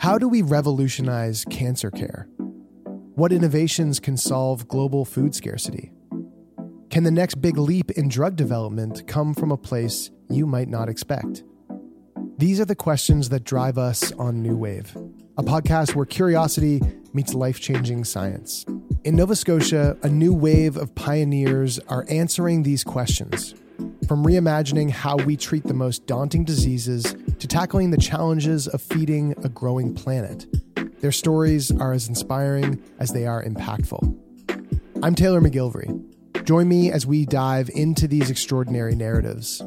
How do we revolutionize cancer care? What innovations can solve global food scarcity? Can the next big leap in drug development come from a place you might not expect? These are the questions that drive us on New Wave, a podcast where curiosity meets life changing science. In Nova Scotia, a new wave of pioneers are answering these questions. From reimagining how we treat the most daunting diseases to tackling the challenges of feeding a growing planet. Their stories are as inspiring as they are impactful. I'm Taylor McGilvery. Join me as we dive into these extraordinary narratives.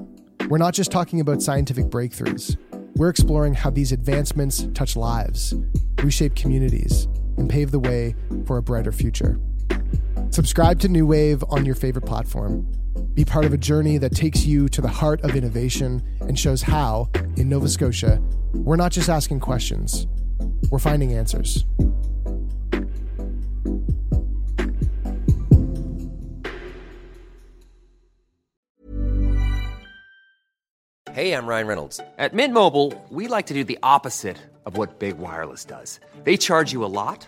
We're not just talking about scientific breakthroughs, we're exploring how these advancements touch lives, reshape communities, and pave the way for a brighter future. Subscribe to New Wave on your favorite platform. Be part of a journey that takes you to the heart of innovation and shows how, in Nova Scotia, we're not just asking questions, we're finding answers. Hey, I'm Ryan Reynolds. At Mint Mobile, we like to do the opposite of what Big Wireless does. They charge you a lot,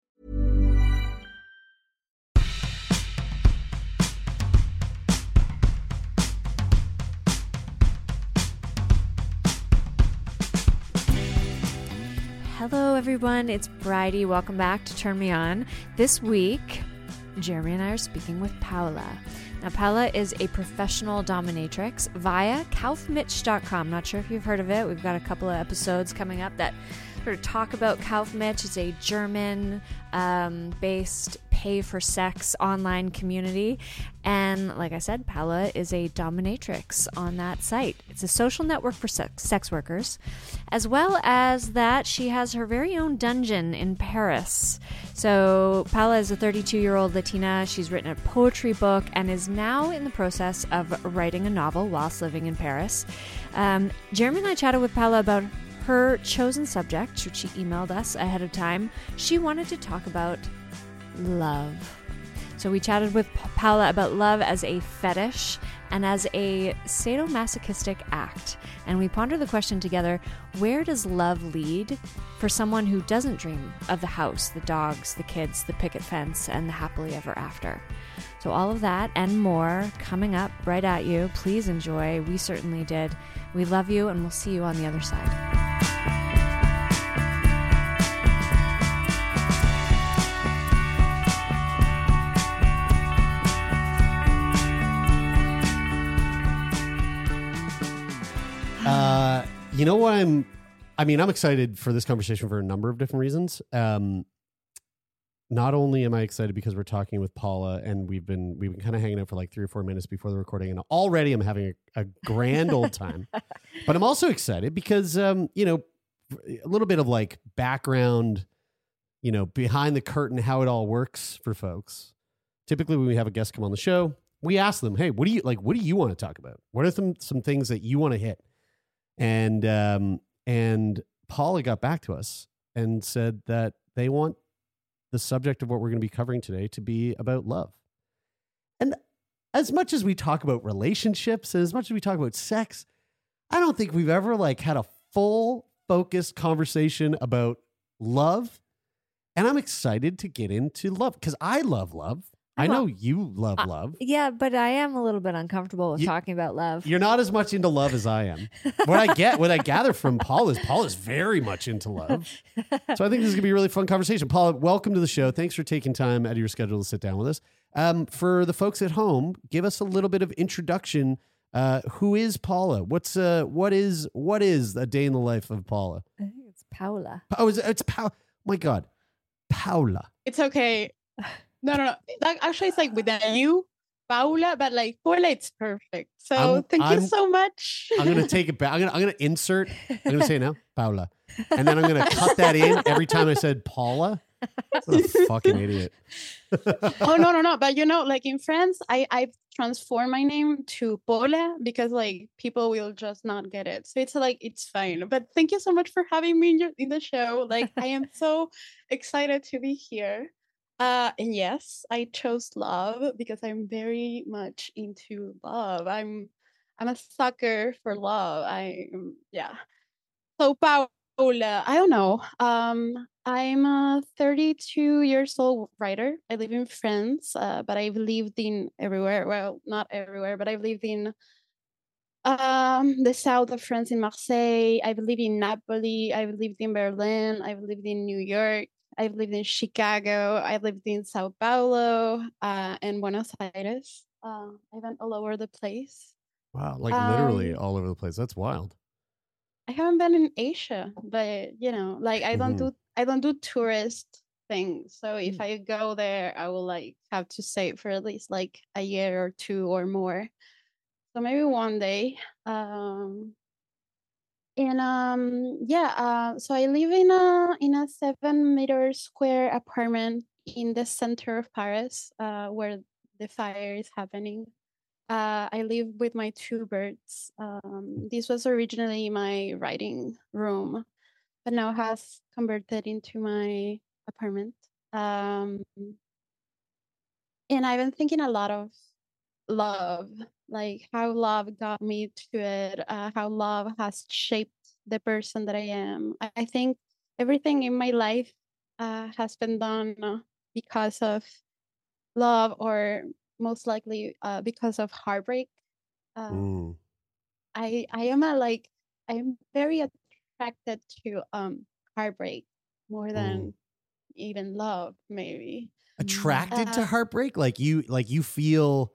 Hello, everyone. It's Bridie. Welcome back to Turn Me On. This week, Jeremy and I are speaking with Paula. Now, Paula is a professional dominatrix via kaufmich.com. Not sure if you've heard of it. We've got a couple of episodes coming up that of talk about Kaufmich. It's a German um, based pay for sex online community. And like I said, Paula is a dominatrix on that site. It's a social network for sex, sex workers, as well as that she has her very own dungeon in Paris. So, Paula is a 32 year old Latina. She's written a poetry book and is now in the process of writing a novel whilst living in Paris. Um, Jeremy and I chatted with Paula about her chosen subject, which she emailed us ahead of time. She wanted to talk about love. So we chatted with Paula about love as a fetish and as a sadomasochistic act. And we pondered the question together where does love lead for someone who doesn't dream of the house, the dogs, the kids, the picket fence, and the happily ever after? So, all of that and more coming up right at you. Please enjoy. We certainly did. We love you, and we'll see you on the other side. Uh, you know what I'm I mean, I'm excited for this conversation for a number of different reasons. Um, not only am I excited because we're talking with Paula and we've been we've been kind of hanging out for like three or four minutes before the recording, and already I'm having a, a grand old time. but I'm also excited because um, you know, a little bit of like background, you know, behind the curtain, how it all works for folks. Typically, when we have a guest come on the show, we ask them, "Hey, what do you like? What do you want to talk about? What are some some things that you want to hit?" and um, and Paula got back to us and said that they want the subject of what we're going to be covering today to be about love. And as much as we talk about relationships and as much as we talk about sex, I don't think we've ever like had a full focused conversation about love. And I'm excited to get into love because I love love. I I'm a- know you love Uh, love. Yeah, but I am a little bit uncomfortable with You- talking about love. You're not as much into love as I am. What I get, what I gather from Paul is Paul is very much into love. So I think this is gonna be a really fun conversation. Paula, welcome to the show. Thanks for taking time out of your schedule to sit down with us. Um, for the folks at home, give us a little bit of introduction. Uh, who is Paula? What's uh, what is what is a day in the life of Paula? I think it's Paula. Oh, it's, it's Paula. my God, Paula. It's okay. No, no, no. That actually it's like with you, Paula, but like Paula, it's perfect. So I'm- thank I'm- you so much. I'm gonna take it back. I'm gonna I'm gonna insert. I'm gonna say it now, Paula, and then I'm gonna cut that in every time I said Paula. What a fucking idiot. oh no, no, no. But you know, like in France, I I've transformed my name to Paula because like people will just not get it. So it's like it's fine. But thank you so much for having me in, your, in the show. Like I am so excited to be here. Uh, and yes, I chose love because I'm very much into love. I'm I'm a sucker for love. I yeah. So Paula, I don't know. Um, I'm a 32 years old writer. I live in France, uh, but I've lived in everywhere. Well, not everywhere, but I've lived in um the south of France in Marseille. I've lived in Napoli. I've lived in Berlin. I've lived in New York. I've lived in Chicago. I've lived in Sao Paulo uh, and Buenos Aires. Uh, I went all over the place. Wow, like literally Um, all over the place. That's wild. I haven't been in Asia, but you know, like I don't Mhm. do I don't do tourist things. So if Mm. I go there, I will like have to stay for at least like a year or two or more. So maybe one day. Um and um yeah, uh so I live in a in a seven meter square apartment in the center of Paris, uh where the fire is happening. Uh, I live with my two birds. Um, this was originally my writing room, but now has converted into my apartment. Um, and I've been thinking a lot of love, like how love got me to it, uh, how love has shaped the person that I am. I, I think everything in my life uh, has been done uh, because of love or most likely uh, because of heartbreak. Uh, Mm. I I am a like I'm very attracted to um heartbreak more than even love maybe. Attracted to Uh, heartbreak? Like you like you feel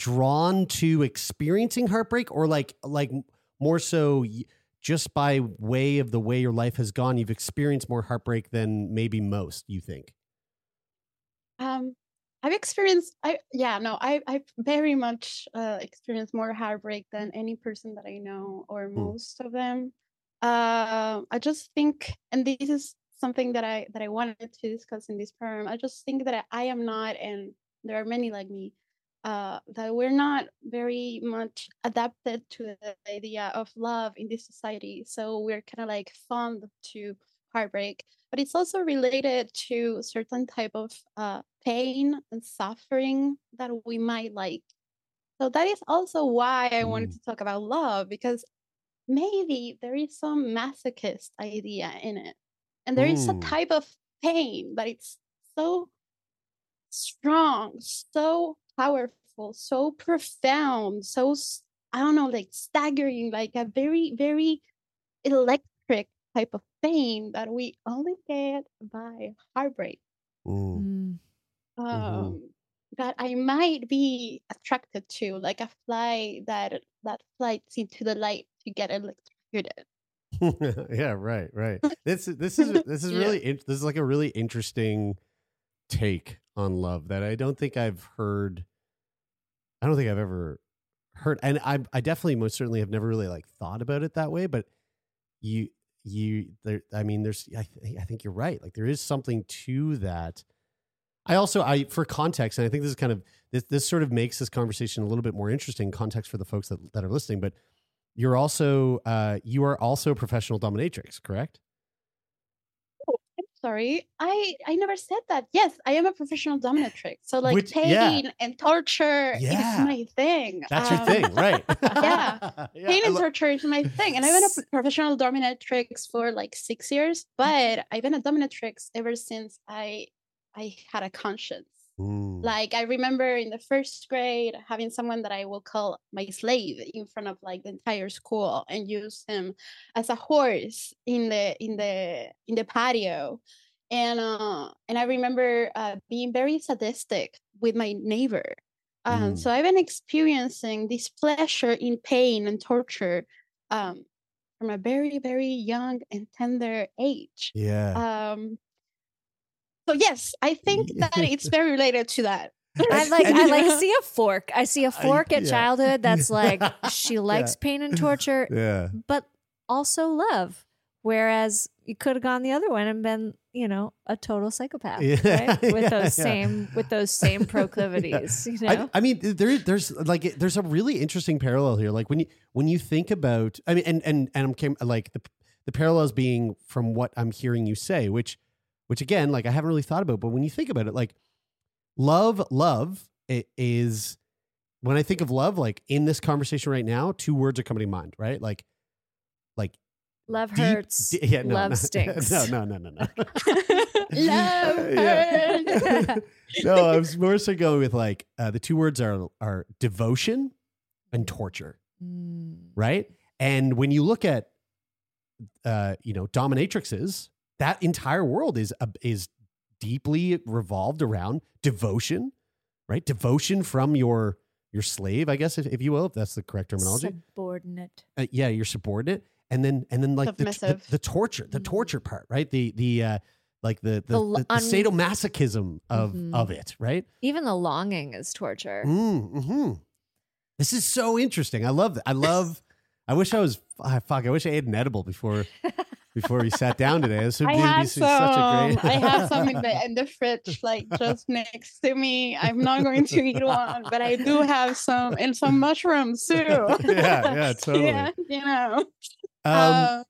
drawn to experiencing heartbreak or like like more so just by way of the way your life has gone you've experienced more heartbreak than maybe most you think Um I've experienced I yeah no I I've very much uh experienced more heartbreak than any person that I know or most of them. Uh, I just think and this is something that I that I wanted to discuss in this program. I just think that I, I am not and there are many like me uh that we're not very much adapted to the idea of love in this society. So we're kind of like fond to heartbreak but it's also related to certain type of uh, pain and suffering that we might like so that is also why i wanted Mm. to talk about love because maybe there is some masochist idea in it and there is a Mm. type of pain that it's so strong so powerful so profound so I don't know like staggering like a very very electric type of pain that we only get by heartbreak Mm. Mm. um that i might be attracted to like a fly that that flies into the light to get electrocuted yeah, right, right. This this is this is Yeah. really in, this is like a really interesting take on love that I don't think I've heard. I don't think I've ever heard, and I I definitely most certainly have never really like thought about it that way. But you you there, I mean, there's I th- I think you're right. Like there is something to that. I also I for context, and I think this is kind of this this sort of makes this conversation a little bit more interesting context for the folks that that are listening, but you're also uh, you are also a professional dominatrix, correct? Sorry, I I never said that. Yes, I am a professional dominatrix. So like Which- pain yeah. and torture Yeah. is my thing. That's your Um, thing, right? yeah. Yeah, pain and torture is my thing and i've been a professional dominatrix for like six years but i've been a dominatrix ever since i i had a conscience Mm. like i remember in the first grade having someone that i will call my slave in front of like the entire school and use him as a horse in the in the in the patio and uh and i remember uh being very sadistic with my neighbor um, Mm. so I've been experiencing this pleasure in pain and torture um, from a very, very young and tender age. yeah. Um, so yes, I think that it's very related to that. I like I like see a fork. I see a fork at yeah. childhood that's like she likes Yeah. pain and torture, yeah. but also love. Whereas you could have gone the other way and been, you know, a total psychopath, Yeah. right? With Yeah, those yeah. same with those same proclivities, you know. I, I mean, there, there's like, there's a really interesting parallel here. Like when you, when you think about, I mean, and and and I'm came like the the parallels being from what I'm hearing you say, which, which again, like I haven't really thought about, but when you think about it, like love, love is when I think of love, like in this conversation right now, two words are coming to mind, right? Like, like love deep- hurts. yeah, no, love no, stinks. No, no, no, no, no. Love hurts. no, I was more so going with like uh, the two words are are devotion and torture, Mm. right? And when you look at uh, you know dominatrixes, that entire world is uh, is deeply revolved around devotion, right? Devotion from your your slave, I guess, if, if you will, if that's the correct terminology. Subordinate. uh, yeah, your subordinate, and then and then like the, the, the torture, the Mm. torture part, right? The the uh, like the the, The the, l- the sadomasochism of Mhm. of it, right? Even the longing is torture. Mm, hmm This is so interesting. I love that. I love. I wish I was. ah, fuck. I wish I ate an edible before before we sat down today. This would I be, some. such a great. I have some in the in the fridge, like just next to me. I'm not going to eat one, but I do have some and some mushrooms too. Yeah, yeah, totally. yeah, you know. um, uh,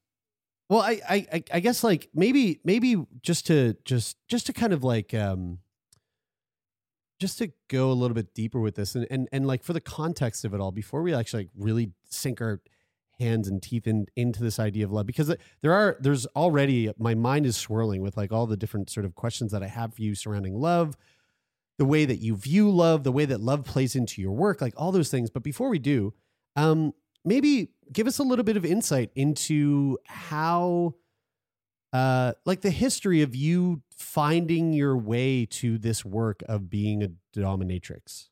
Well, I, I, I- I guess like maybe, maybe just to just, just to kind of like, um, just to go a little bit deeper with this, and and and like for the context of it all, before we actually like really sink our hands and teeth in, into this idea of love, because there are, there's already my mind is swirling with like all the different sort of questions that I have for you surrounding love, the way that you view love, the way that love plays into your work, like all those things. But before we do, um, maybe give us a little bit of insight into how uh like the history of you finding your way to this work of being a dominatrix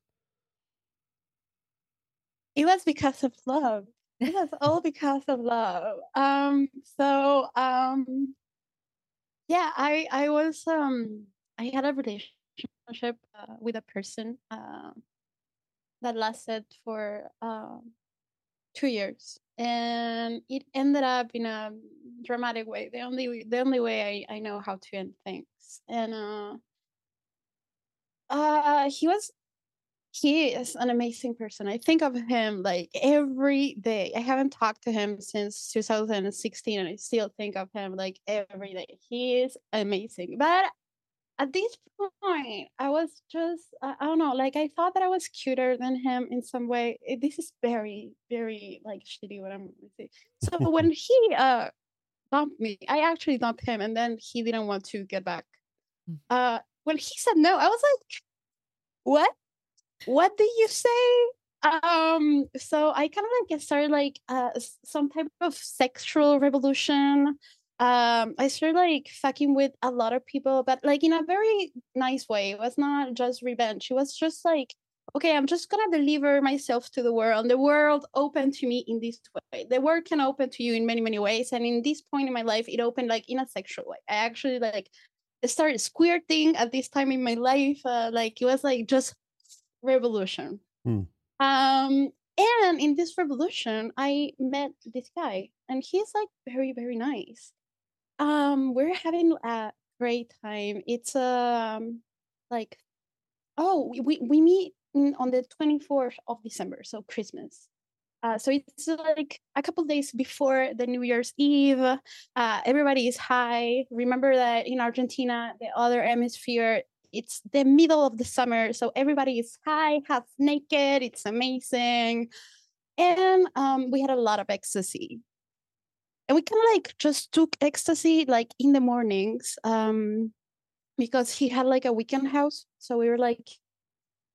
it was because of love. Was all because of love. Um, so um, yeah, I I was um I had a relationship uh, with a person um that lasted for um two years, and it ended up in a dramatic way. The only the only way I I know how to end things, and uh, uh he was he is an amazing person. I think of him like every day. I haven't talked to him since 2016, and I still think of him like every day. He is amazing. But at this point, I was just, I don't know, like I thought that I was cuter than him in some way. Eh, This is very, very like shitty what I'm going to say. So when he uh dumped me, I actually dumped him, and then he didn't want to get back. Mm. Uh, when he said no, I was like, what? What did you say? Um so i kind of like started like uh some type of sexual revolution. Um i started like fucking with a lot of people but like in a very nice way. It was not just revenge. It was just like okay i'm just gonna deliver myself to the world. The world opened to me in this way. The world can open to you in many many ways and in this point in my life it opened like in a sexual way. I actually like started squirting at this time in my life uh, like it was like just revolution. Hmm. Um, and in this revolution, I met this guy, and he's like very, very nice. Um, we're having a great time. It's um like oh we we, meet on the twenty fourth of December, so Christmas. Uh, so it's like a couple days before the New Year's Eve. Uh, everybody is high. Remember that in Argentina, the other hemisphere, it's the middle of the summer, so everybody is high, half naked. It's amazing, and um, we had a lot of ecstasy. And we kind of like just took ecstasy like in the mornings um, because he had like a weekend house. So we were like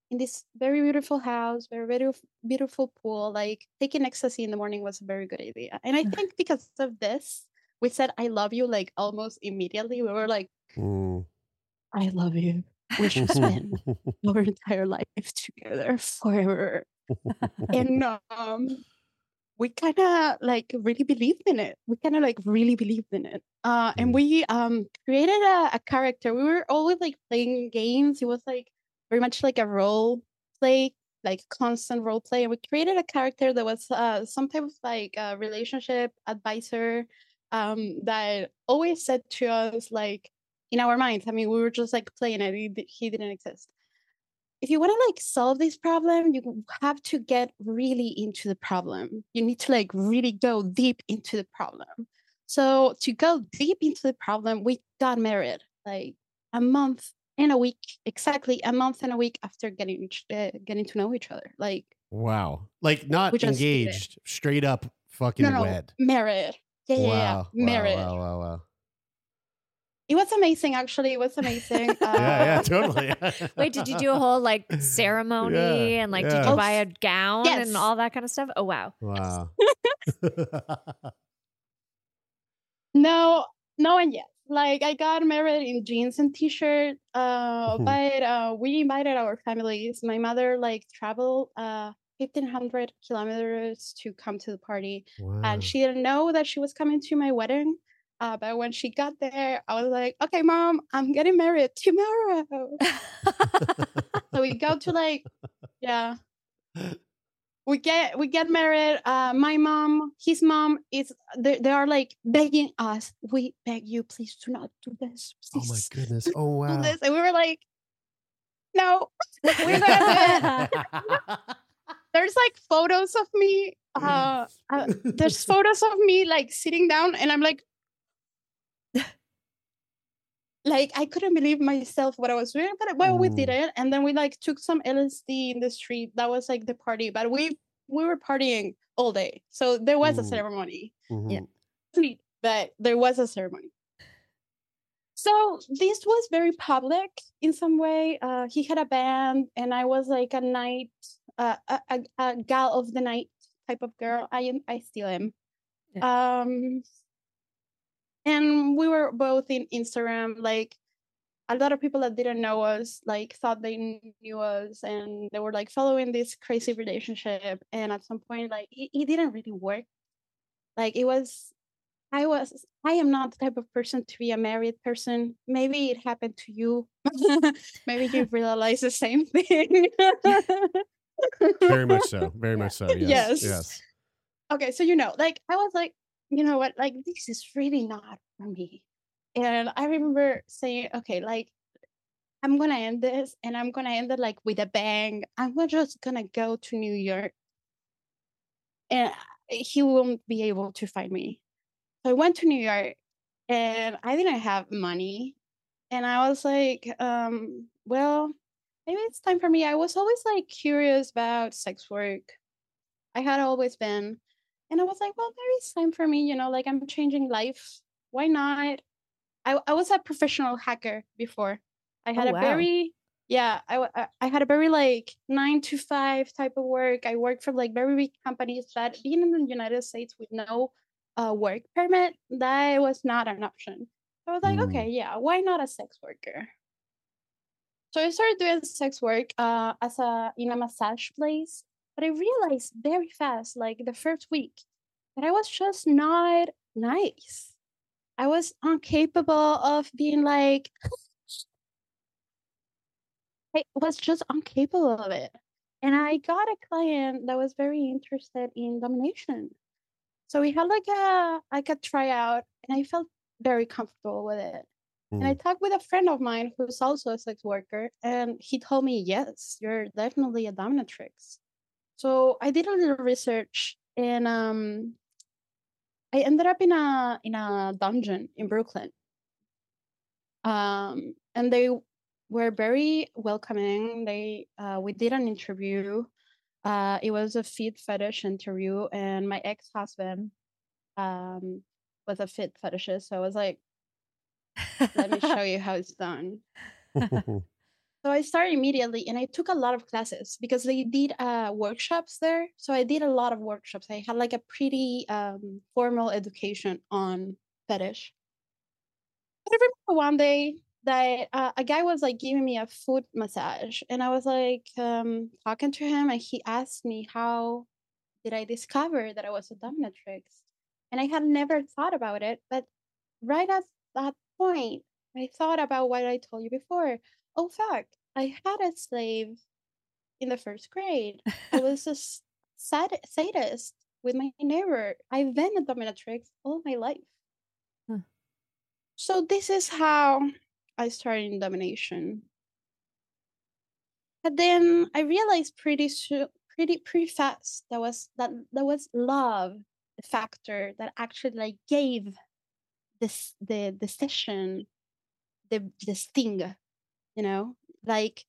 in this very beautiful house, very very beautiful pool. Like taking ecstasy in the morning was a very good idea. And I think because of this, we said "I love you" like almost immediately. We were like, Mm. "I love you." We should spend our entire life together forever. and um, we kind of like really believed in it. We kind of like really believed in it. Uh, and Mm. we um created a, a character. We were always like playing games. It was like very much like a role play, like constant role play. And we created a character that was uh some type of like a relationship advisor um that always said to us like in our minds. I mean, we were just like playing it. He, didn't exist if you want to like solve this problem you have to get really into the problem you need to like really go deep into the problem so to go deep into the problem we got married like a month and a week exactly a month and a week after getting uh, getting to know each other like Wow. Like not We just did it. engaged, straight up fucking no no wed. married yeah yeah, yeah Wow. married Wow, wow, wow. It was amazing actually it was amazing uh, Yeah, yeah, totally. Wait, did you do a whole like ceremony Yeah, and like yeah. did you Oh, buy a gown yes. and all that kind of stuff? Oh wow. Wow. No, no and yet. Like I got married in jeans and t-shirt. Uh, Mhm. but uh, we invited our families. My mother like traveled uh fifteen hundred kilometers to come to the party, wow. and she didn't know that she was coming to my wedding. Uh, but when she got there, I was like, "Okay, mom, I'm getting married tomorrow." so we go to like, yeah, we get we get married uh my mom his mom is they, they are like begging us we beg you please do not do this Oh my goodness. Oh do wow. this and we were like no we're gonna do it there's like photos of me uh, uh there's photos of me like sitting down and i'm like like i couldn't believe myself what i was doing but well we did Mm. it and then we like took some lsd in the street that was like the party but we we were partying all day so there was a Mm. ceremony Mhm. sweet, but there was a ceremony so this was very public in some way uh he had a band and i was like a night uh, a, a, a gal of the night type of girl i am i still am um and we were both in instagram like a lot of people that didn't know us like thought they knew us and they were like following this crazy relationship and at some point like it, it didn't really work like it was i was i am not the type of person to be a married person maybe it happened to you maybe you realize the same thing Very much so. Very much so. Yes. Yes. Yes. okay so you know like i was like you know what like this is really not for me. And i remember saying okay like i'm gonna end this and i'm gonna end it like with a bang. I'm just gonna go to new york and he won't be able to find me. So i went to new york and i didn't have money and i was like um well maybe it's time for me. I was always like curious about sex work. I had always been and I was like, well, maybe it's time for me, you know, like I'm changing life. Why not? I, I was a professional hacker before. I had Oh, a very, yeah, I, I had a very like nine to five type of work. I worked for like very big companies that being in the United States with no uh, work permit, that was not an option. I was like, Mm. okay, yeah, why not a sex worker? So I started doing sex work uh, as a in a massage place, but I realized very fast, like the first week, that I was just not nice. I was incapable of being like, I was just incapable of it. And I got a client that was very interested in domination. So we had like a like a tryout, and I felt very comfortable with it. And I hmm. talked with a friend of mine who's also a sex worker, and he told me, "Yes, you're definitely a dominatrix." So I did a little research and um I ended up in a in a dungeon in Brooklyn. Um and they were very welcoming. They uh we did an interview. Uh it was a feet fetish interview and my ex-husband um was a fit fetishist. So I was like, let me show you how it's done. So I started immediately and I took a lot of classes because they did uh, workshops there. So I did a lot of workshops. I had like a pretty um, formal education on fetish. I remember one day that uh, a guy was like giving me a foot massage and I was like um, talking to him and he asked me how did I discover that I was a dominatrix. And I had never thought about it. But right at that point, I thought about what I told you before oh fuck i had a slave in the first grade. I was a sad- sadist with my neighbor. I've been a dominatrix all my life. Huh. so this is how i started in domination. But then i realized pretty soon pretty pretty fast that was that that was love the factor that actually like gave this the the session the the sting you know like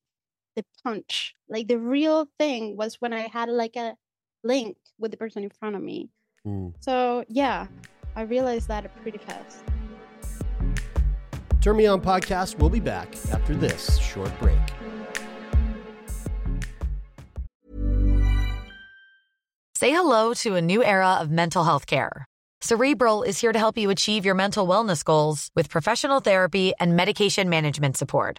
the punch like the real thing was when i had like a link with the person in front of me. Mm. so yeah i realized that pretty fast. Turn me on podcast we'll be back after this short break. Say hello to a new era of mental health care. Cerebral is here to help you achieve your mental wellness goals with professional therapy and medication management support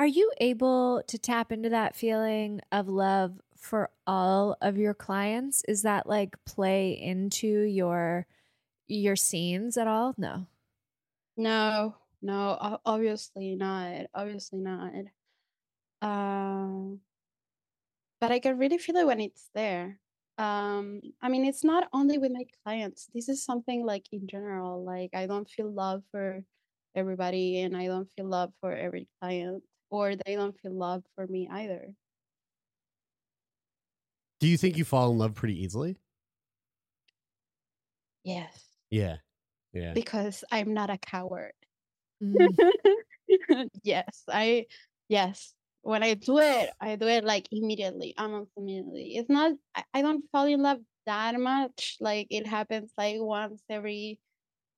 Are you able to tap into that feeling of love for all of your clients? Is that like play into your your scenes at all? No. No, no, obviously not. Obviously not. Um, but I can really feel it when it's there. Um, I mean, it's not only with my clients. This is something like in general. Like I don't feel love for everybody, and I don't feel love for every client or they don't feel love for me either. Do you think you fall in love pretty easily? Yes. Yeah. Yeah. Because I'm not a coward. Mm. yes, I yes. When I do it, I do it like immediately, almost immediately. It's not I, I don't fall in love that much. Like it happens like once every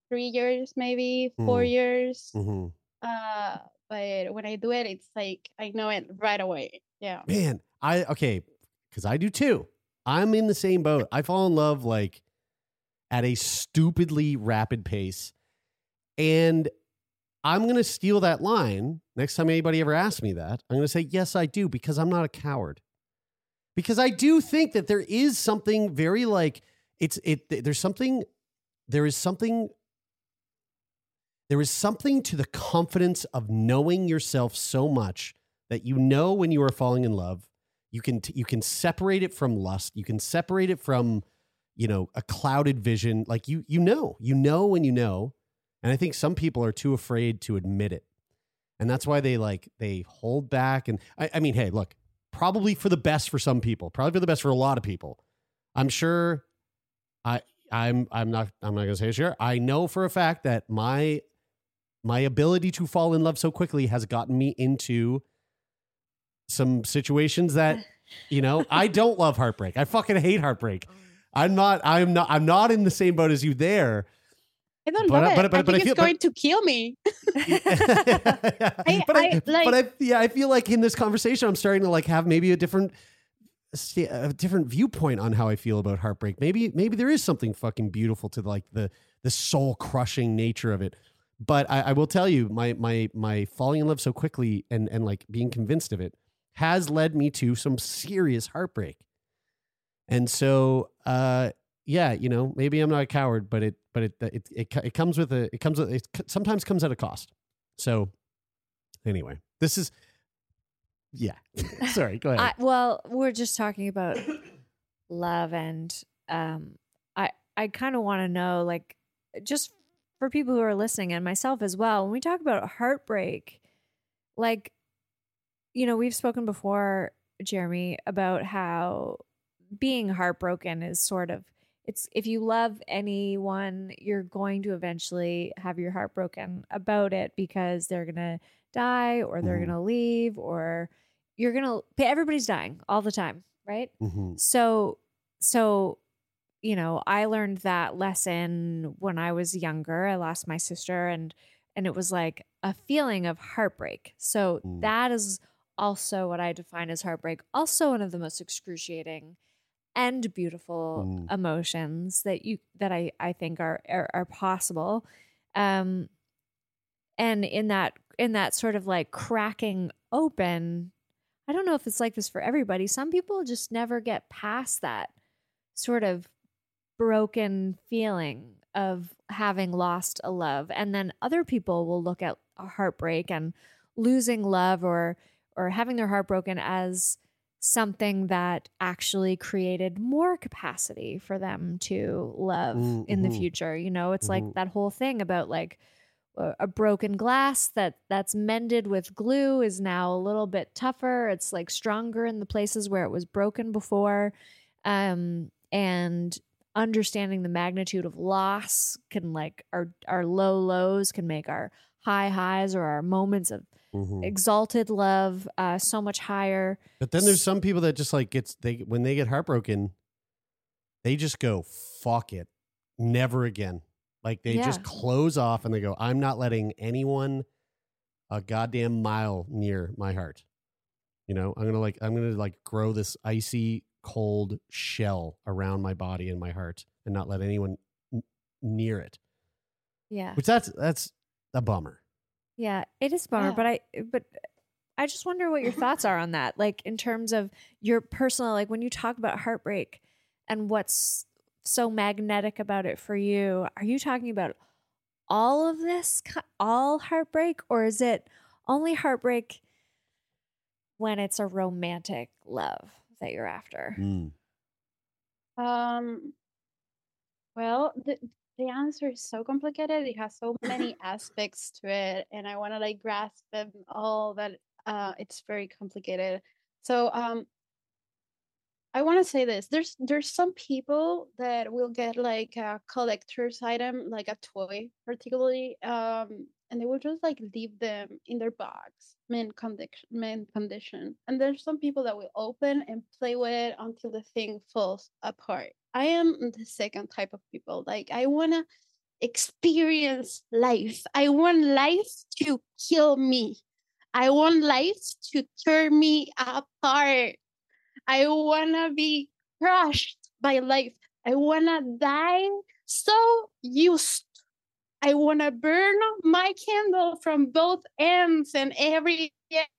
three years, maybe four mm. years. Mm-hmm. Uh but when I do it, it's like I know it right away. Yeah. Man, I okay, because I do too. I'm in the same boat. I fall in love like at a stupidly rapid pace. And I'm going to steal that line next time anybody ever asks me that. I'm going to say, yes, I do, because I'm not a coward. Because I do think that there is something very like, it's, it, there's something, there is something, there is something to the confidence of knowing yourself so much that you know when you are falling in love. You can, you can separate it from lust. You can separate it from, you know, a clouded vision. Like you, you know, you know when you know and I think some people are too afraid to admit it. And that's why they like they hold back. And I, I mean, hey, look, probably for the best for some people, probably for the best for a lot of people. I'm sure I I'm I'm not I'm not gonna say sure. I know for a fact that my my ability to fall in love so quickly has gotten me into some situations that you know I don't love heartbreak. I fucking hate heartbreak. Oh. I'm not I'm not I'm not in the same boat as you there I don't But love I- it. but- but- I but I think feel- it's going to kill me. but I, I, but I, yeah, I feel like in this conversation, I'm starting to like have maybe a different, a different viewpoint on how I feel about heartbreak. Maybe, maybe there is something fucking beautiful to like the the soul crushing nature of it. But I, I will tell you, my my my falling in love so quickly and and like being convinced of it has led me to some serious heartbreak. And so, uh, yeah, you know, maybe I'm not a coward, but it, but it, it, it, it comes with a, it comes with, it sometimes comes at a cost. So, anyway, this is, yeah. Sorry, go ahead. I, well, we're just talking about love, and um, I I kind of want to know, like, just for people who are listening and myself as well, when we talk about heartbreak, like, you know, we've spoken before, Jeremy, about how being heartbroken is sort of it's if you love anyone, you're going to eventually have your heart broken about it because they're gonna die or they're Mhm. gonna leave or you're gonna everybody's dying all the time, right? Mhm. So so you know, I learned that lesson when I was younger. I lost my sister and and it was like a feeling of heartbreak. So Mm. that is also what I define as heartbreak. Also one of the most excruciating and beautiful Mm. emotions that you that I I think are are, are possible. Um and in that in that sort of like cracking open I don't know if it's like this for everybody. Some people just never get past that sort of broken feeling of having lost a love. And then other people will look at a heartbreak and losing love or or having their heart broken as something that actually created more capacity for them to love Mm, in the mhm. future. You know, it's Mhm. like that whole thing about like a a broken glass that that's mended with glue is now a little bit tougher it's like stronger in the places where it was broken before um and understanding the magnitude of loss can like our our low lows can make our high highs or our moments of Mhm. exalted love uh so much higher But then there's some people that just like gets they when they get heartbroken, they just go fuck it, never again. Like they just close off and they go, I'm not letting anyone a goddamn mile near my heart. You know, I'm gonna like I'm gonna like grow this icy cold shell around my body and my heart and not let anyone n- near it. yeah Which that's that's a bummer. Yeah, it is a bummer, Yeah. but I but I just wonder what your thoughts are on that. Like in terms of your personal like when you talk about heartbreak and what's so magnetic about it for you, are you talking about all of this all heartbreak or is it only heartbreak when it's a romantic love that you're after? Mm. Um, well, the the answer is so complicated. It has so many aspects to it, and I want to like grasp them all. That uh, it's very complicated. So, um, I want to say this: there's there's some people that will get like a collector's item, like a toy, particularly, um, and they will just like leave them in their box, mint condition, mint condition. And there's some people that will open and play with it until the thing falls apart. I am the second type of people. Like I wanna experience life. I want life to kill me. I want life to tear me apart. I wanna be crushed by life. I wanna die so used. I want to burn my candle from both ends and every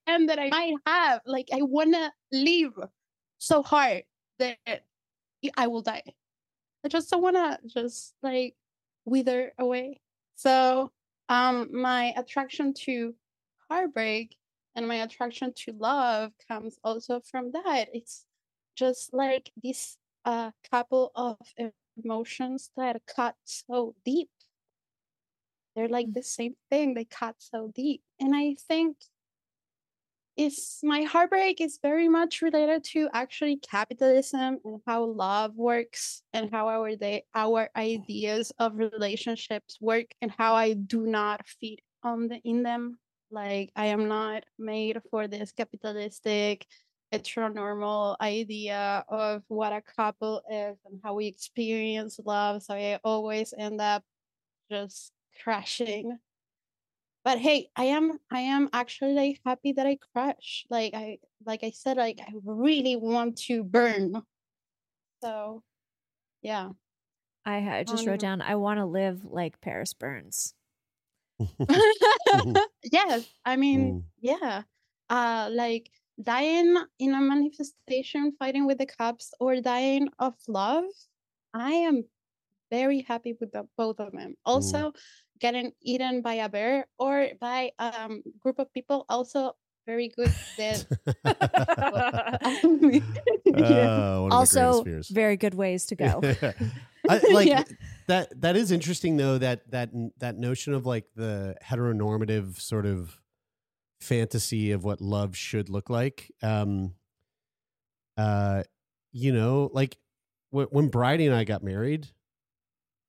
end that I might have. Like I want to live so hard that I will die. I just don't want to just like wither away. So, um, my attraction to heartbreak and my attraction to love comes also from that. It's just like this uh, couple of emotions that cut so deep. They're like mm. the same thing, they cut so deep. And I think is my heartbreak is very much related to actually capitalism and how love works and how our they our ideas of relationships work and how I do not fit on the in them. Like I am not made for this capitalistic heteronormal idea of what a couple is and how we experience love. So I always end up just crashing. But hey i am i am actually like happy that i crash like i like i said like i really want to burn. So yeah. I, I just Um, wrote down, I want to live like Paris Burns. yes i mean Mm. yeah. Uh like dying in a manifestation fighting with the cops or dying of love i am very happy with the, both of them also getting eaten by a bear or by a um, group of people also very good that Uh, one of the also, very good ways to go. I, like Yeah. that. That is interesting, though. That that that notion of like the heteronormative sort of fantasy of what love should look like. Um, uh, you know, like when, when Bridie and I got married,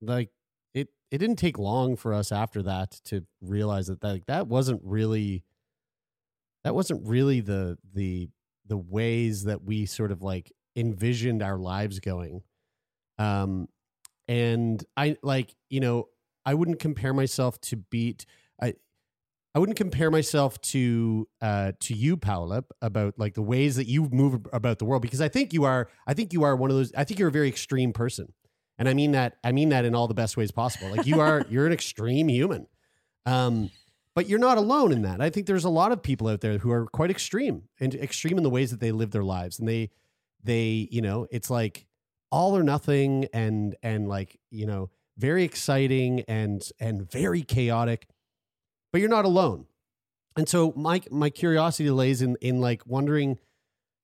like it it didn't take long for us after that to realize that that like, that wasn't really that wasn't really the the the ways that we sort of like envisioned our lives going. Um and i like you know i wouldn't compare myself to beat. I i wouldn't compare myself to uh to you paula about like the ways that you move about the world because i think you are i think you are one of those i think you're a very extreme person and i mean that i mean that in all the best ways possible like you are you're an extreme human um but you're not alone in that. I think there's a lot of people out there who are quite extreme and extreme in the ways that they live their lives. And they, they, you know, it's like all or nothing and, and like, you know, very exciting and, and very chaotic, but you're not alone. And so my, my curiosity lays in, in like wondering,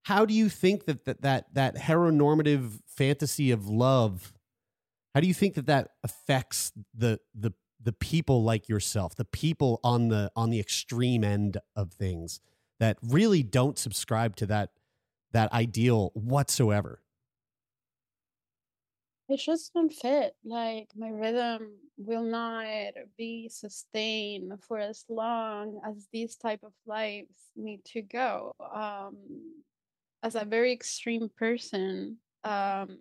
how do you think that, that, that, that heteronormative fantasy of love, how do you think that that affects the, the, the people like yourself, the people on the on the extreme end of things that really don't subscribe to that that ideal whatsoever. it just don't fit like my rhythm will not be sustained for as long as these type of lives need to go um as a very extreme person um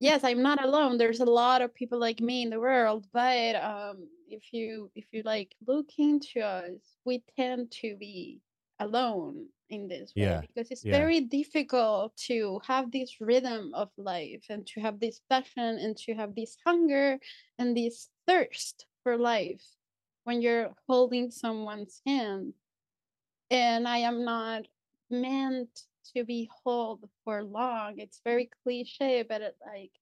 yes i'm not alone there's a lot of people like me in the world but um if you if you like look into us we tend to be alone in this way Yeah, because it's yeah. very difficult to have this rhythm of life and to have this passion and to have this hunger and this thirst for life when you're holding someone's hand and i am not meant to be held for long. It's very cliche but it like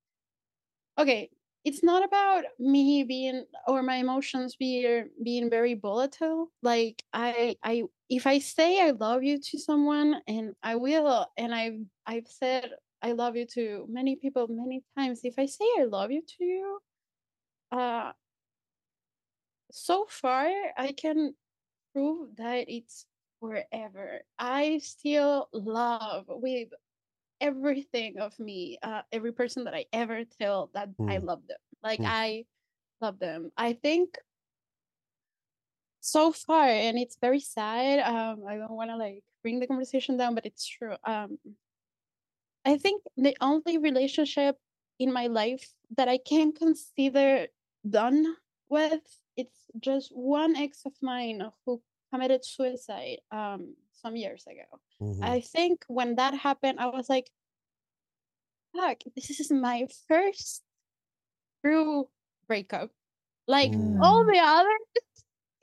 okay it's not about me being or my emotions being being very volatile. Like i i if i say i love you to someone and i will and i've i've said i love you to many people many times if i say i love you to you uh so far i can prove that it's forever i still love with everything of me uh, every person that i ever tell that i Mm. love them like Mm. i love them i think so far and it's very sad um i don't want to like bring the conversation down but it's true um i think the only relationship in my life that i can consider done with it's just one ex of mine who committed suicide um some years ago Mhm. I think when that happened, I was like, fuck, this is my first true breakup. Like all the others,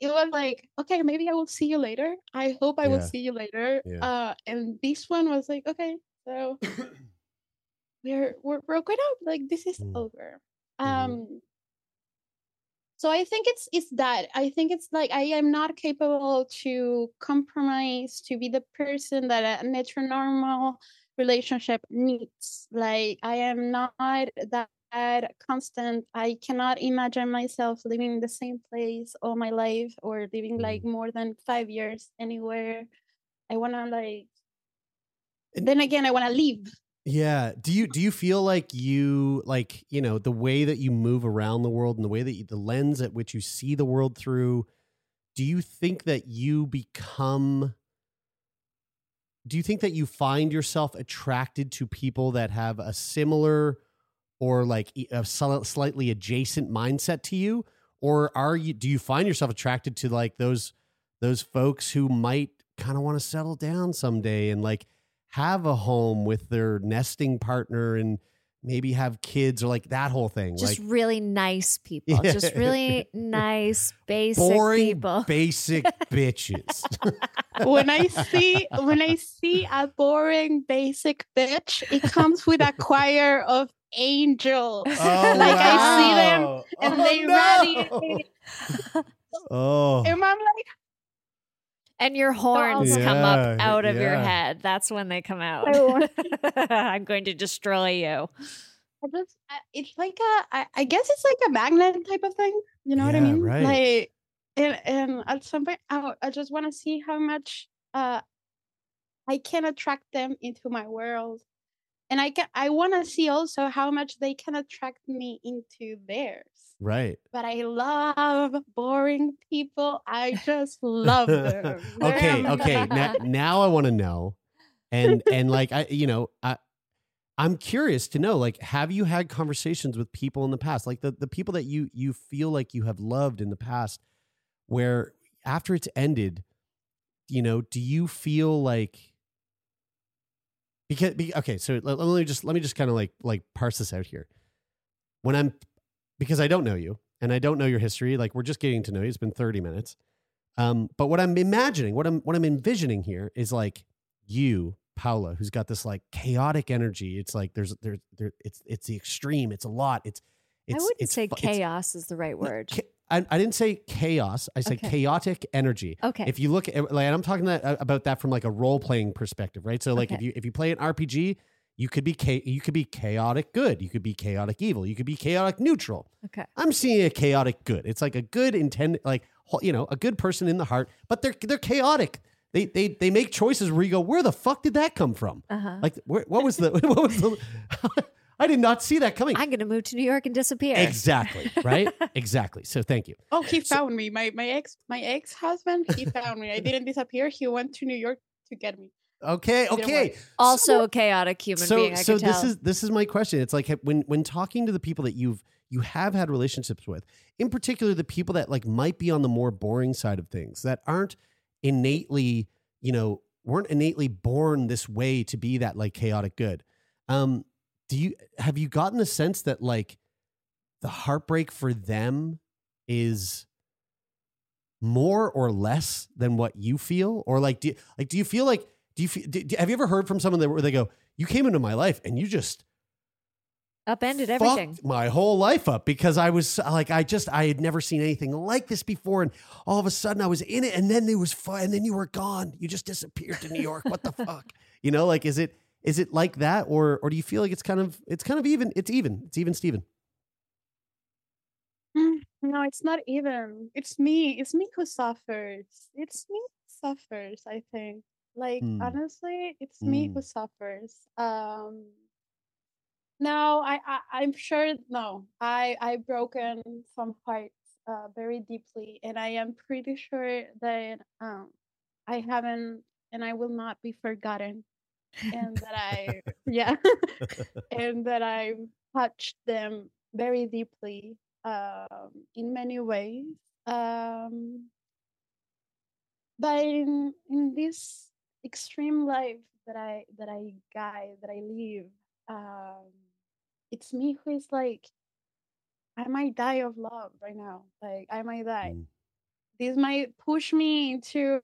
it was like, okay, maybe I will see you later. I hope I will see you later. Yeah. Uh, and this one was like, okay, so we're we're broken up. Like this is Mm. over. Mhm. Um. So I think it's it's that I think it's like I am not capable to compromise to be the person that a heteronormal relationship needs. Like I am not that constant. I cannot imagine myself living in the same place all my life or living like mm. more than five years anywhere. I wanna like. And- then again, I wanna leave. Yeah. Do you do you feel like you like you know the way that you move around the world and the way that you, the lens at which you see the world through? Do you think that you become? Do you think that you find yourself attracted to people that have a similar or like a slightly adjacent mindset to you, or are you? Do you find yourself attracted to like those those folks who might kind of want to settle down someday and like have a home with their nesting partner and maybe have kids or like that whole thing Just like really nice people. Yeah. Just really nice, basic boring people. basic bitches when I see when I see a boring basic bitch, it comes with a choir of angels. Oh, like I see them and Oh, they no. radiate. oh And I'm like, and your horns come up out of your head. That's when they come out. I want- I'm going to destroy you. I just, I- it's like a, I, I guess it's like a magnet type of thing. You know what I mean? right. Like, and, and at some point, I, I just want to see how much uh, I can attract them into my world. And I can, I want to see also how much they can attract me into theirs. Right But I love boring people. I just love them. Okay okay now, now i want to know and and like i you know i i'm curious to know like have you had conversations with people in the past like the, the people that you you feel like you have loved in the past where after it's ended you know do you feel like because okay so let, let me just let me just kind of like like parse this out here when i'm because i don't know you and i don't know your history like we're just getting to know you it's been 30 minutes um, but what I'm imagining, what I'm what I'm envisioning here is like you, Paula, who's got this like chaotic energy. It's like there's there's there it's it's the extreme. It's a lot. It's it's I wouldn't it's say it's- chaos is the right word. cha- I, I didn't say chaos. I said Okay. chaotic energy. Okay. If you look at like I'm talking that, about that from like a role playing perspective, right? So like if you if you play an RPG, you could be cha- you could be chaotic good, you could be chaotic evil, you could be chaotic neutral. okay. I'm seeing a chaotic good. It's like a good intend, like you know, a good person in the heart, but they're they're chaotic. They they they make choices where you go, where the fuck did that come from? Uh-huh. Like, where, what was the what was the? I did not see that coming. I'm going to move to New York and disappear. Exactly right. exactly. So thank you. Oh, he found me. My my ex my ex husband. He found me. I didn't disappear. He went to New York to get me. Okay. Okay. Also a chaotic human so being. I so this tell. is this is my question it's like when when talking to the people that you've you have had relationships with in particular the people that like might be on the more boring side of things that aren't innately you know weren't innately born this way to be that like chaotic good um do you have you gotten the sense that like the heartbreak for them is more or less than what you feel or like do you, like do you feel like do you do, do- have you ever heard from someone that where they go you came into my life and you just upended everything. my whole life up because I was like I just I had never seen anything like this before and all of a sudden I was in it and then there was fun and then you were gone you just disappeared to New York what the fuck you know like is it is it like that or or do you feel like it's kind of it's kind of even it's even it's even Steven Mm, No, it's not even. It's me. It's me who suffers. It's me who suffers, I think. Like Hmm. honestly, it's me Hmm. who suffers. Um no, I, I I'm sure no. I I've broken some hearts uh very deeply and I am pretty sure that um I haven't and I will not be forgotten. And that I yeah and that I've touched them very deeply um, in many ways. Um, but in, in this extreme life that I that I guide that I live, um, it's me who is like I might die of love right now. Like I might die. Mm. This might push me into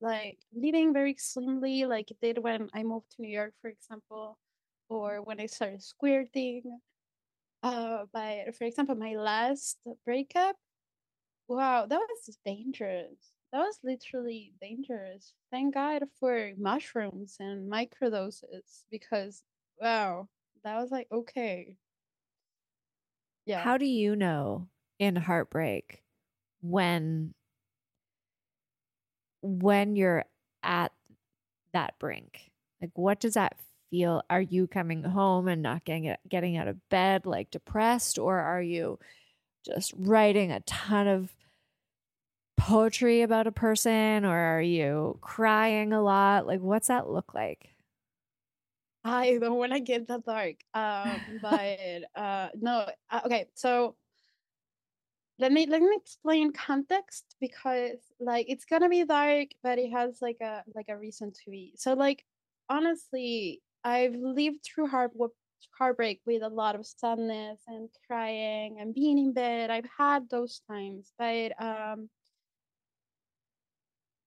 like living very extremely, like it did when I moved to New York, for example, or when I started squirting. Uh, but for example, my last breakup, wow, that was dangerous. That was literally dangerous. Thank God for mushrooms and microdoses because wow, that was like okay. Yeah. How do you know in heartbreak when when you're at that brink? Like what does that feel? Are you coming home and not getting getting out of bed like depressed or are you just writing a ton of poetry about a person or are you crying a lot? Like what's that look like? I don't want to get that dark. Um, but uh, no. Uh, okay, so let me let me explain context because like it's gonna be dark, but it has like a like a reason to be. So like honestly, I've lived through heart heartbreak with a lot of sadness and crying and being in bed. I've had those times, but um,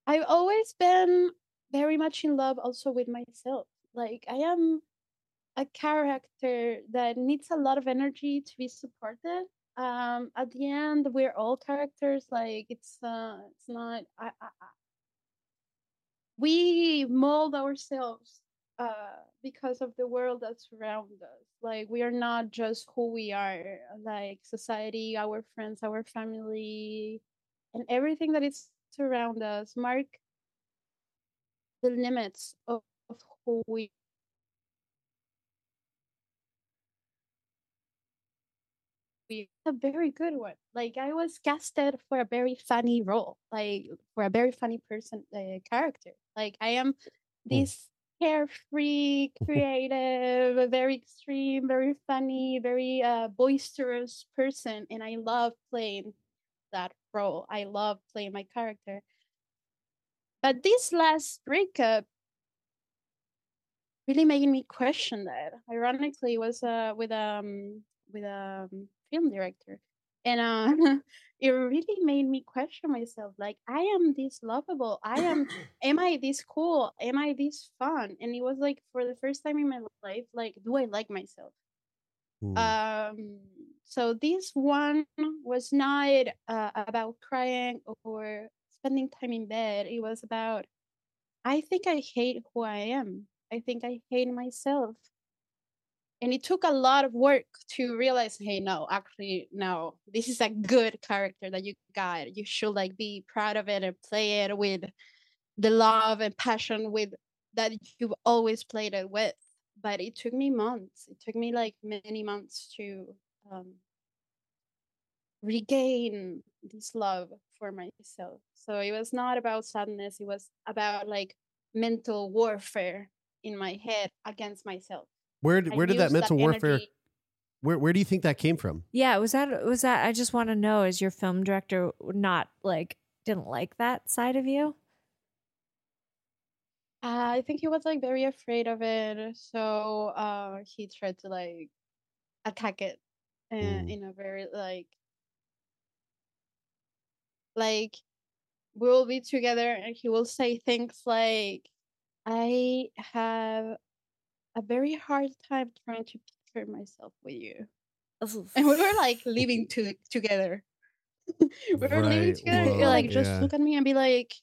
I've always been very much in love also with myself like I am a character that needs a lot of energy to be supported. Um, at the end, we're all characters. Like it's uh, it's not. I, I, I, we mold ourselves uh, because of the world that surrounds us. Like we are not just who we are. Like society, our friends, our family, and everything that is around us mark the limits of, of who we a very good one. Like I was casted for a very funny role, like for a very funny person uh, character. Like I am this carefree, creative, very extreme, very funny, very uh, boisterous person, and I love playing that role. I love playing my character. But this last breakup really made me question that. Ironically, it was uh, with um with a um, film director, and uh, it really made me question myself. Like, I am this lovable. I am. am I this cool? Am I this fun? And it was like for the first time in my life, like, do I like myself? Mm. Um. So this one was not uh, about crying or spending time in bed. It was about, I think I hate who I am. I think I hate myself. And it took a lot of work to realize, hey, no, actually, no, this is a good character that you got. You should like be proud of it and play it with the love and passion with that you've always played it with. But it took me months. It took me like many months to um, regain this love for myself. So it was not about sadness, it was about like mental warfare in my head against myself. Where where did that mental that warfare energy. where where do you think that came from? Yeah, was that was that I just want to know is your film director not like didn't like that side of you? Uh, I think he was like very afraid of it, so uh, he tried to like attack it in, mm. in a very like like we'll be together and he will say things like i have a very hard time trying to picture myself with you and we were like living to, together we were right. living together Whoa, like just yeah. look at me and be like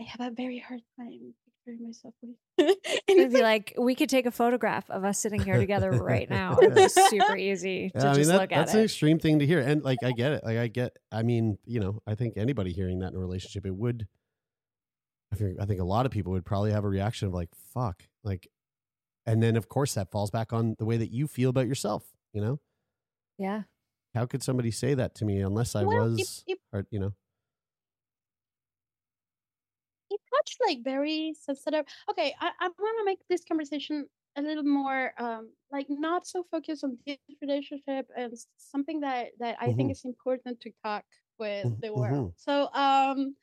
i have a very hard time myself with. and be like, we could take a photograph of us sitting here together right now. It's super easy to yeah, I mean, just that, look at that's it. an extreme thing to hear. And like, I get it. Like, I get, I mean, you know, I think anybody hearing that in a relationship, it would, I think, I think a lot of people would probably have a reaction of like, fuck. Like, and then of course that falls back on the way that you feel about yourself, you know? Yeah. How could somebody say that to me unless I well, was, if, if, you know? Like very sensitive. Okay, I, I want to make this conversation a little more um like not so focused on this relationship and something that that I mm-hmm. think is important to talk with mm-hmm. the world. Mm-hmm. So um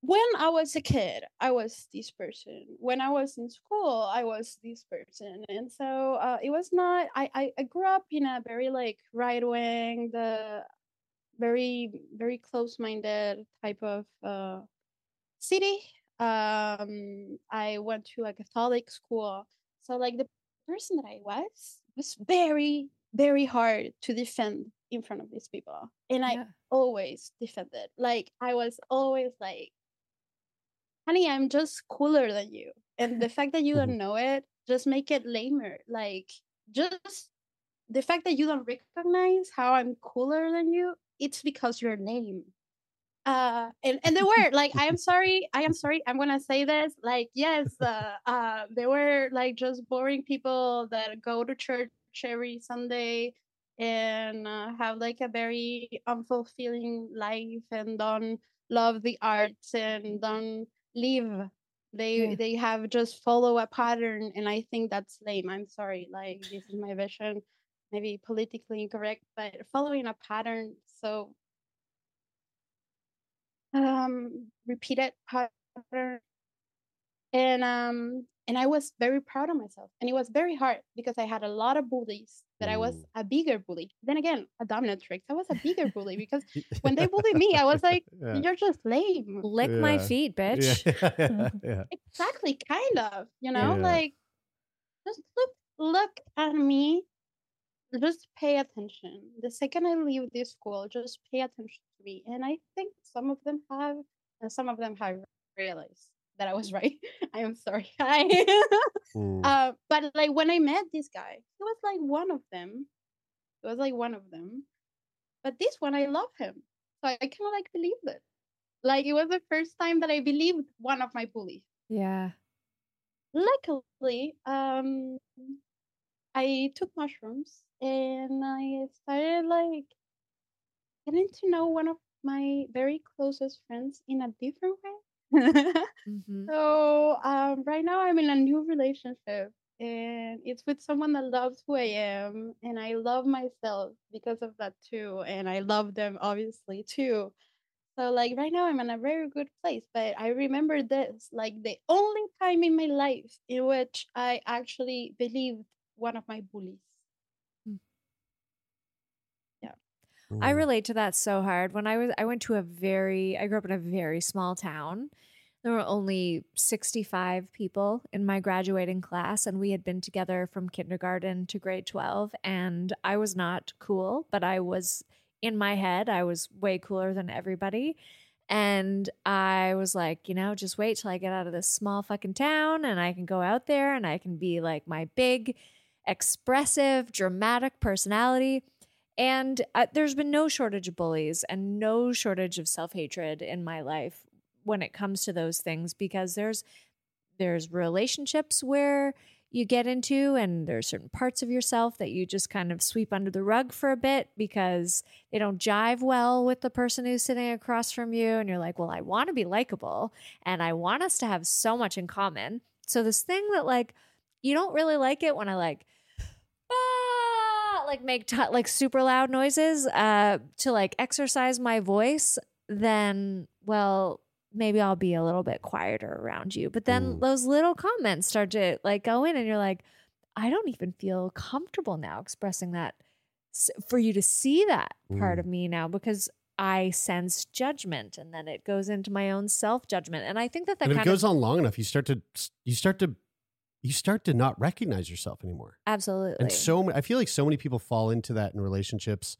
when I was a kid, I was this person. When I was in school, I was this person. And so uh, it was not, I, I, I grew up in a very like right wing, the very, very close minded type of uh, city. Um, I went to a Catholic school. So like the person that I was was very, very hard to defend in front of these people. And I always defended. Like I was always like, honey, I'm just cooler than you. And the fact that you don't know it, just make it lamer. Like just the fact that you don't recognize how I'm cooler than you, it's because you're lame. Uh, and, and they were like, I am sorry, I am sorry, I'm gonna say this. Like, yes, uh, uh, they were like just boring people that go to church every Sunday and uh, have like a very unfulfilling life and don't love the arts and don't live. They Yeah. they have just follow a pattern, and I think that's lame. I'm sorry, like this is my vision, maybe politically incorrect, but following a pattern so um repeated pattern and um and i was very proud of myself and it was very hard because i had a lot of bullies that i was Mm. a bigger bully then again a dominatrix i was a bigger bully because when they bullied me i was like Yeah. you're just lame Lick my feet, bitch. Yeah. yeah. exactly kind of you know Yeah. like just look look at me just pay attention. The second i leave this school just pay attention to me. And i think some of them have and some of them have realized that i was right. I am sorry I, Mm. uh, but like when i met this guy he was like one of them. He was like one of them. But this one i love him. So i kind of like believe it. Like it was the first time that i believed one of my bullies. Yeah. luckily um i took mushrooms and i started like getting to know one of my very closest friends in a different way. Hmm so um right now i'm in a new relationship and it's with someone that loves who i am and i love myself because of that too and i love them obviously too. So like right now I'm in a very good place, but I remember this like the only time in my life in which I actually believed one of my bullies. Hmm. Yeah. I relate to that so hard. When I was I went to a very I grew up in a very small town. There were only 65 people in my graduating class and we had been together from kindergarten to grade 12 and I was not cool, but I was in my head I was way cooler than everybody. And I was like, you know, just wait till I get out of this small fucking town and I can go out there and I can be like my big expressive, dramatic personality. And uh, there's been no shortage of bullies and no shortage of self hatred in my life when it comes to those things because there's there's relationships where you get into and there's certain parts of yourself that you just kind of sweep under the rug for a bit because they don't jive well with the person who's sitting across from you and you're like well i want to be likable and i want us to have so much in common so this thing that like you don't really like it when i like like make t- like super loud noises uh to like exercise my voice then well maybe i'll be a little bit quieter around you but then Mm. those little comments start to like go in and you're like i don't even feel comfortable now expressing that for you to see that part Mm. of me now because i sense judgment and then it goes into my own self judgment and i think that that and if it goes of on long enough, you start to you start to you start to not recognize yourself anymore. absolutely And so I feel like so many people fall into that in relationships.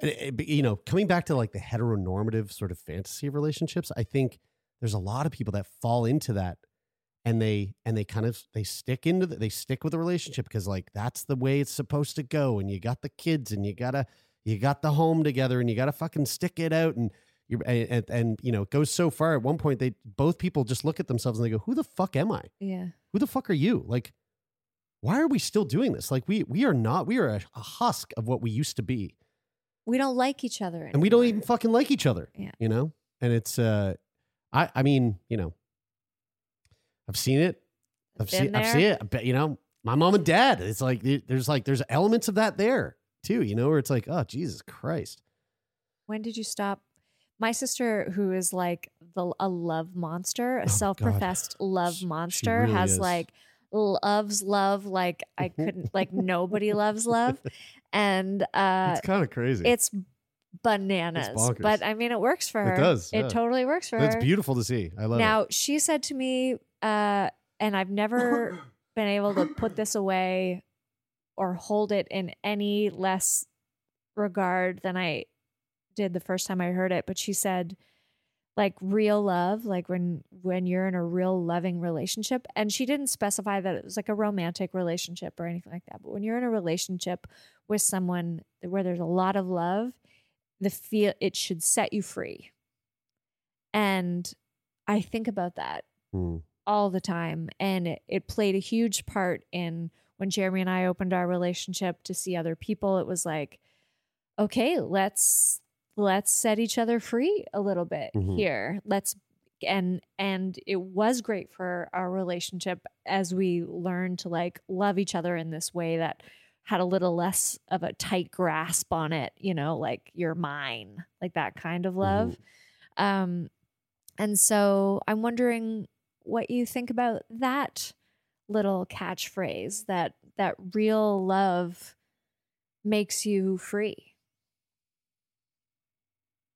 And eh, it, it- you know, coming back to like the heteronormative sort of fantasy of relationships, I think there's a lot of people that fall into that and they and they kind of they stick into the, they stick with the relationship because like that's the way it's supposed to go and you got the kids and you gotta you got the home together and you gotta fucking stick it out and you and, and, you know it goes so far at one point they both people just look at themselves and they go who the fuck am i? Yeah. Who the fuck are you? Like why are we still doing this? Like we we are not we are a, a husk of what we used to be. We don't like each other and we don't even fucking like each other Yeah. you know? And it's uh i i mean you know i've seen it. I've Been seen i've seen it. I bet, you know my mom and dad it's like there's like there's elements of that there too you know where it's like oh jesus christ. When did you stop my sister, who is like the a love monster, a self-professed love monster, really has is. like loves love like I couldn't like nobody loves love, and uh, it's kind of crazy. it's bananas. bonkers. but I mean, it works for her. It does, It yeah. totally works for That's her. It's beautiful to see. I love now it. Now she said to me, uh, and I've never been able to put this away or hold it in any less regard than I did the first time I heard it. But she said, like real love, like when when you're in a real loving relationship, and she didn't specify that it was like a romantic relationship or anything like that. But when you're in a relationship with someone where there's a lot of love, the feel it should set you free. And I think about that Hmm. all the time. And it, it played a huge part in when Jeremy and I opened our relationship to see other people. It was like, okay, let's let's set each other free a little bit Mhm. here. Let's and and it was great for our relationship as we learned to like love each other in this way that had a little less of a tight grasp on it, you know, like you're mine, like that kind of love. Um and so I'm wondering what you think about that little catchphrase that that real love makes you free.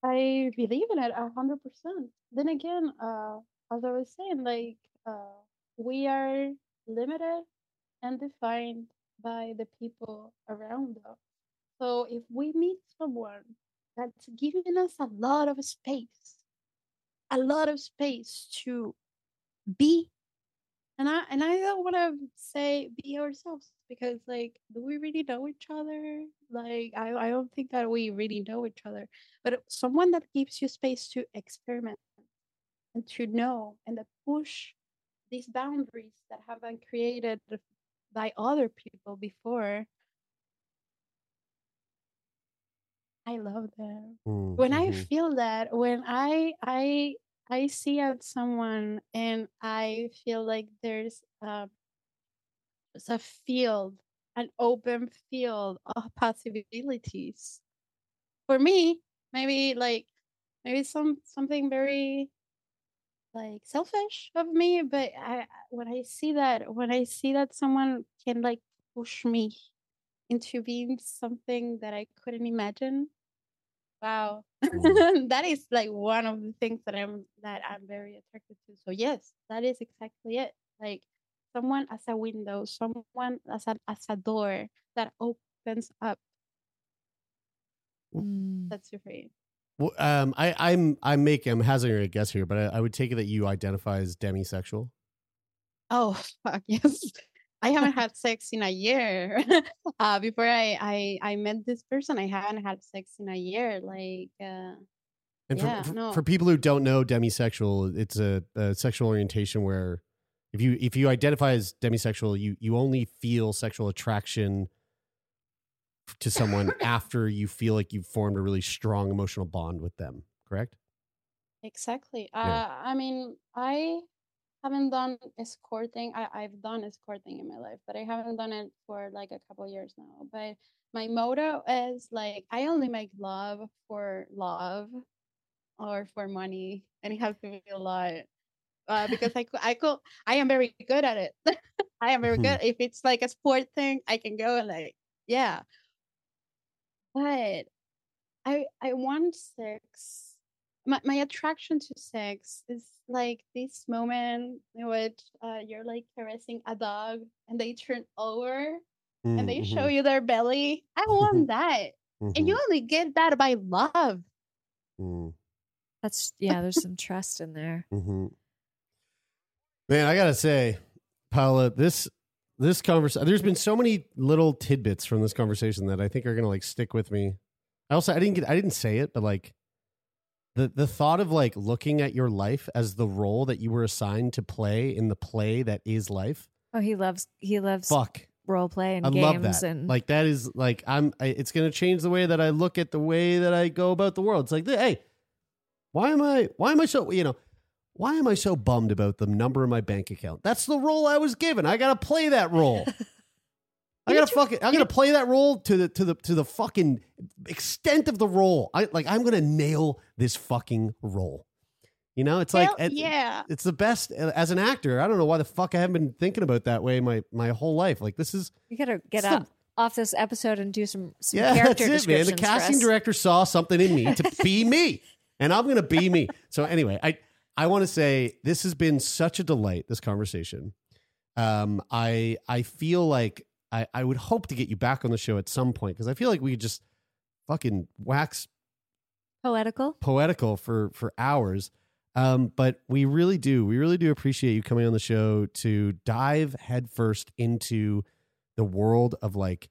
I believe in it a hundred percent. Then again, uh, as I was saying, like uh, we are limited and defined by the people around us. So if we meet someone that's giving us a lot of space, a lot of space to be, and I and I don't want to say be ourselves because like, do we really know each other? Like, I I don't think that we really know each other but someone that gives you space to experiment and to know and that push these boundaries that have been created by other people before i love them Hmm. when i Mhm. feel that when i i i see out someone and i feel like there's um there's a field an open field of possibilities. For me maybe like maybe some something very like selfish of me but i when i see that when i see that someone can like push me into being something that i couldn't imagine wow. Mm-hmm. That is like one of the things that i'm that i'm very attracted to. So yes that is exactly it. Like someone as a window someone as a as a door that opens up Mm. that's your free Well, um, I, I'm I'm making I'm hazarding a guess here, but I, I would take it that you identify as demisexual. Oh fuck yes. I haven't had sex in a year. uh before I, I I met this person, I haven't had sex in a year. Like uh And for, Yeah, for, no. for people who don't know demisexual, it's a, a sexual orientation where if you if you identify as demisexual, you you only feel sexual attraction to someone after you feel like you've formed a really strong emotional bond with them. Correct? exactly. Yeah. Uh I mean I haven't done escorting. I, I've done escorting in my life, but I haven't done it for like a couple years now. But my motto is like I only make love for love or for money. And it has to be a lot. Uh, because I could, I could, I am very good at it. I am very Mhm. good. If it's like a sport thing, I can go and like, yeah. But I, I want sex. My, my attraction to sex is like this moment in which uh, you're like caressing a dog and they turn over and they show you their belly. I want that. And you only get that by love. Mm. That's yeah, there's some trust in there. hmm Man, I gotta say, Paula, this this conversation. There's been so many little tidbits from this conversation that I think are gonna like stick with me. I also I didn't get I didn't say it, but like the the thought of like looking at your life as the role that you were assigned to play in the play that is life. Oh, he loves he loves Fuck. role play and I games love that. and Like that is like I'm. I, it's to change the way that I look at the way that I go about the world. It's like, hey, why am I? Why am I so? You know, why am I so bummed about the number in my bank account? That's the role I was given. I got to play that role. I gotta fucking I'm gonna play that role to the to the to the fucking extent of the role. I like I'm gonna nail this fucking role. You know, it's like Hell it- yeah. it's the best uh, as an actor. I don't know why the fuck I haven't been thinking about that way my my whole life. Like this is You gotta get It's the- off this episode and do some, some yeah, character that's it, man. The casting director saw something in me to be me, and I'm gonna be me. So anyway, I I want to say this has been such a delight. This conversation. Um, I I feel like I I would hope to get you back on the show at some point because I feel like we could just fucking wax Poetical. poetical for for hours. Um, but we really do, we really do appreciate you coming on the show to dive headfirst into the world of like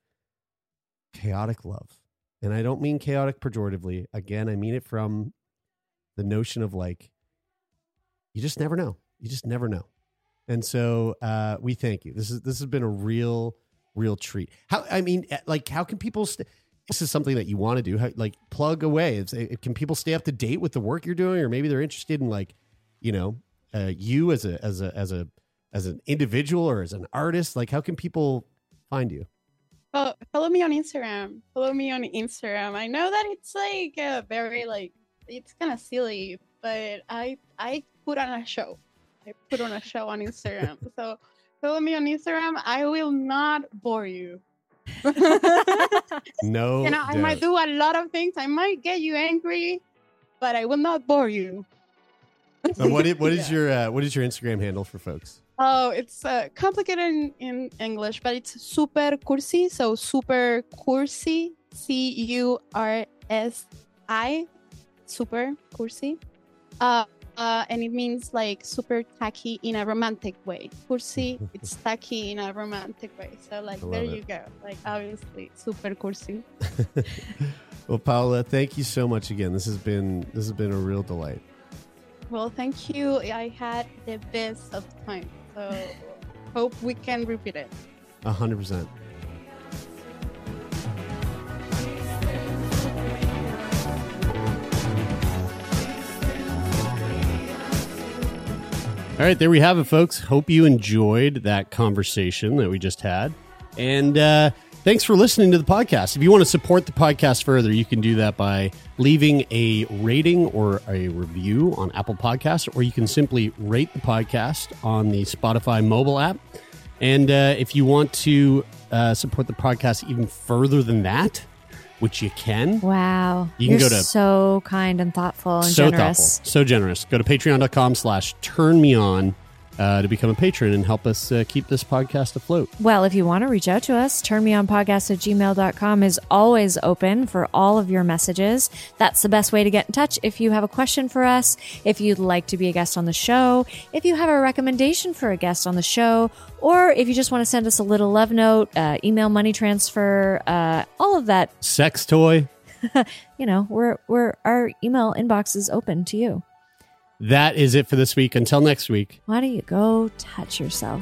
chaotic love. And I don't mean chaotic pejoratively. Again, I mean it from the notion of like you just never know. You just never know. And so uh, we thank you. This is this has been a real, real treat. How I mean, eh, like, how can people? St- this is something that you want to do. How, like, plug away. It's, eh, can people stay up to date with the work you're doing, or maybe they're interested in like, you know, uh, you as a as a as a as an individual or as an artist. Like, how can people find you? Follow me on Instagram. Follow me on Instagram. I know that it's like uh, very like it's kind of silly, but I I put on a show. I put on a show on Instagram. so follow me on Instagram. I will not bore you. No, you know, I might do a lot of things. I might get you angry, but I will not bore you. What is, what is Yeah. your uh, what is your Instagram handle for folks? Oh, it's uh, complicated in, in English, but it's super cursi. So super cursi, C U R S I, super cursi. Uh, uh, and it means like super tacky in a romantic way. Cursi, it's tacky in a romantic way. So like there love you go. Like obviously super cursi. well, Paula, thank you so much again. This has been this has been a real delight. Well, thank you. I had the best of time. So hope we can repeat it. A hundred percent. All right, there we have it, folks. Hope you enjoyed that conversation that we just had. And uh, thanks for listening to the podcast. If you want to support the podcast further, you can do that by leaving a rating or a review on Apple Podcasts, or you can simply rate the podcast on the Spotify mobile app. And uh, if you want to uh, support the podcast even further than that, which you can, Wow. You can You're go to- so kind and thoughtful and so generous. thoughtful, so generous. Go to patreon.com slash turn me on uh, to become a patron and help us uh, keep this podcast afloat. Well, if you want to reach out to us, turnmeonpodcast at gmail.com is always open for all of your messages. That's the best way to get in touch. If you have a question for us, if you'd like to be a guest on the show, if you have a recommendation for a guest on the show, or if you just want to send us a little love note, uh, email money transfer, uh, all of that, Sex toy. you know, we're, we're, our email inbox is open to you. That is it for this week. Until next week. Why don't you go touch yourself?